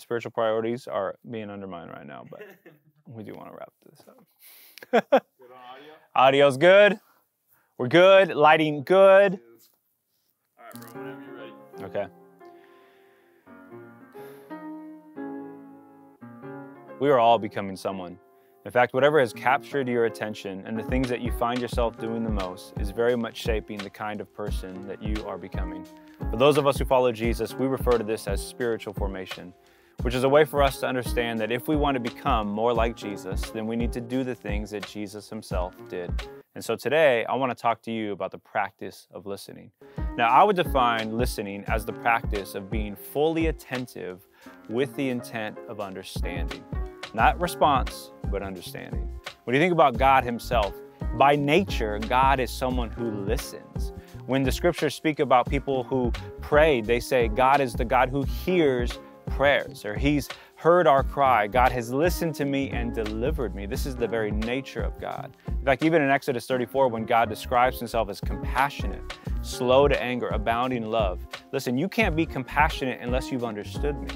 spiritual priorities are being undermined right now, but we do want to wrap this up. Good audio? Audio's good. We're good. Lighting good. All right, bro, whenever you're ready. Okay. We are all becoming someone. In fact, whatever has captured your attention and the things that you find yourself doing the most is very much shaping the kind of person that you are becoming. For those of us who follow Jesus, we refer to this as spiritual formation, which is a way for us to understand that if we want to become more like Jesus, then we need to do the things that Jesus himself did. And so today, I want to talk to you about the practice of listening. Now, I would define listening as the practice of being fully attentive with the intent of understanding. Not response, but understanding. When you think about God Himself, by nature, God is someone who listens. When the scriptures speak about people who prayed, they say, God is the God who hears prayers, or He's heard our cry. God has listened to me and delivered me. This is the very nature of God. In fact, even in Exodus 34, when God describes Himself as compassionate, slow to anger, abounding in love, listen, you can't be compassionate unless you've understood me.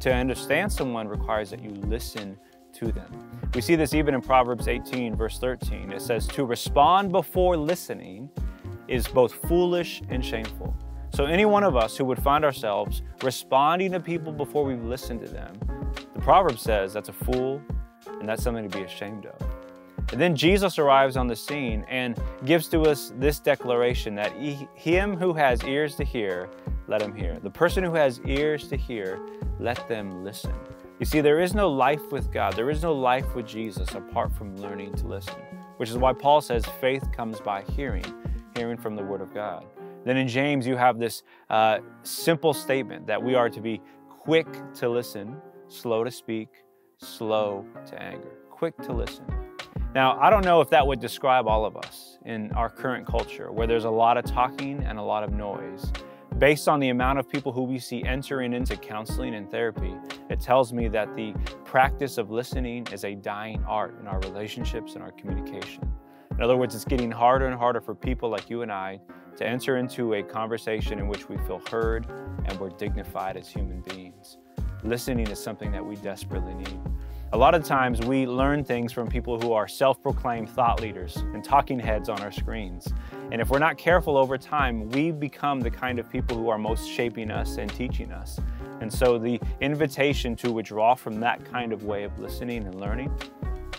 To understand someone requires that you listen to them. We see this even in Proverbs 18, verse 13. It says, To respond before listening is both foolish and shameful. So, any one of us who would find ourselves responding to people before we've listened to them, the proverb says that's a fool and that's something to be ashamed of. And then Jesus arrives on the scene and gives to us this declaration that him who has ears to hear, let him hear. The person who has ears to hear, let them listen. You see, there is no life with God, there is no life with Jesus apart from learning to listen, which is why Paul says faith comes by hearing, hearing from the Word of God. Then in James, you have this uh, simple statement that we are to be quick to listen, slow to speak, slow to anger. Quick to listen. Now, I don't know if that would describe all of us in our current culture, where there's a lot of talking and a lot of noise. Based on the amount of people who we see entering into counseling and therapy, it tells me that the practice of listening is a dying art in our relationships and our communication. In other words, it's getting harder and harder for people like you and I to enter into a conversation in which we feel heard and we're dignified as human beings. Listening is something that we desperately need. A lot of times we learn things from people who are self proclaimed thought leaders and talking heads on our screens. And if we're not careful over time, we become the kind of people who are most shaping us and teaching us. And so the invitation to withdraw from that kind of way of listening and learning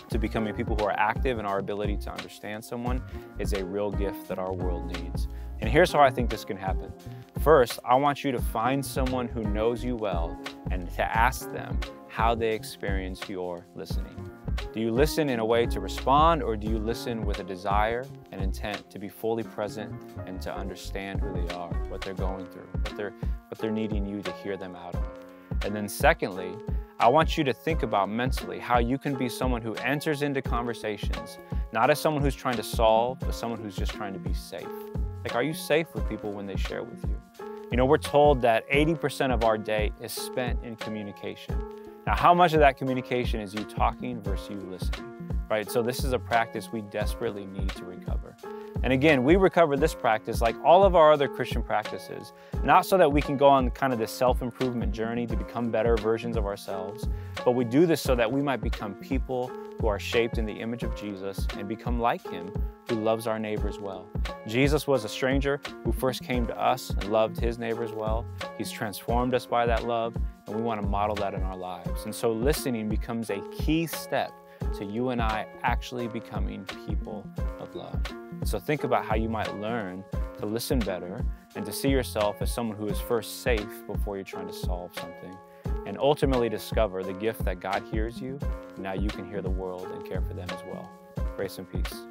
to becoming people who are active in our ability to understand someone is a real gift that our world needs. And here's how I think this can happen. First, I want you to find someone who knows you well and to ask them how they experience your listening. Do you listen in a way to respond, or do you listen with a desire and intent to be fully present and to understand who they are, what they're going through, what they're, what they're needing you to hear them out on? And then, secondly, I want you to think about mentally how you can be someone who enters into conversations not as someone who's trying to solve, but someone who's just trying to be safe. Like, are you safe with people when they share with you? You know, we're told that 80% of our day is spent in communication. Now, how much of that communication is you talking versus you listening? Right? So, this is a practice we desperately need to recover. And again, we recover this practice like all of our other Christian practices, not so that we can go on kind of this self improvement journey to become better versions of ourselves, but we do this so that we might become people who are shaped in the image of Jesus and become like him who loves our neighbors well. Jesus was a stranger who first came to us and loved his neighbors well. He's transformed us by that love, and we want to model that in our lives. And so listening becomes a key step to you and I actually becoming people of love. So think about how you might learn to listen better and to see yourself as someone who is first safe before you're trying to solve something. And ultimately discover the gift that God hears you. Now you can hear the world and care for them as well. Grace and peace.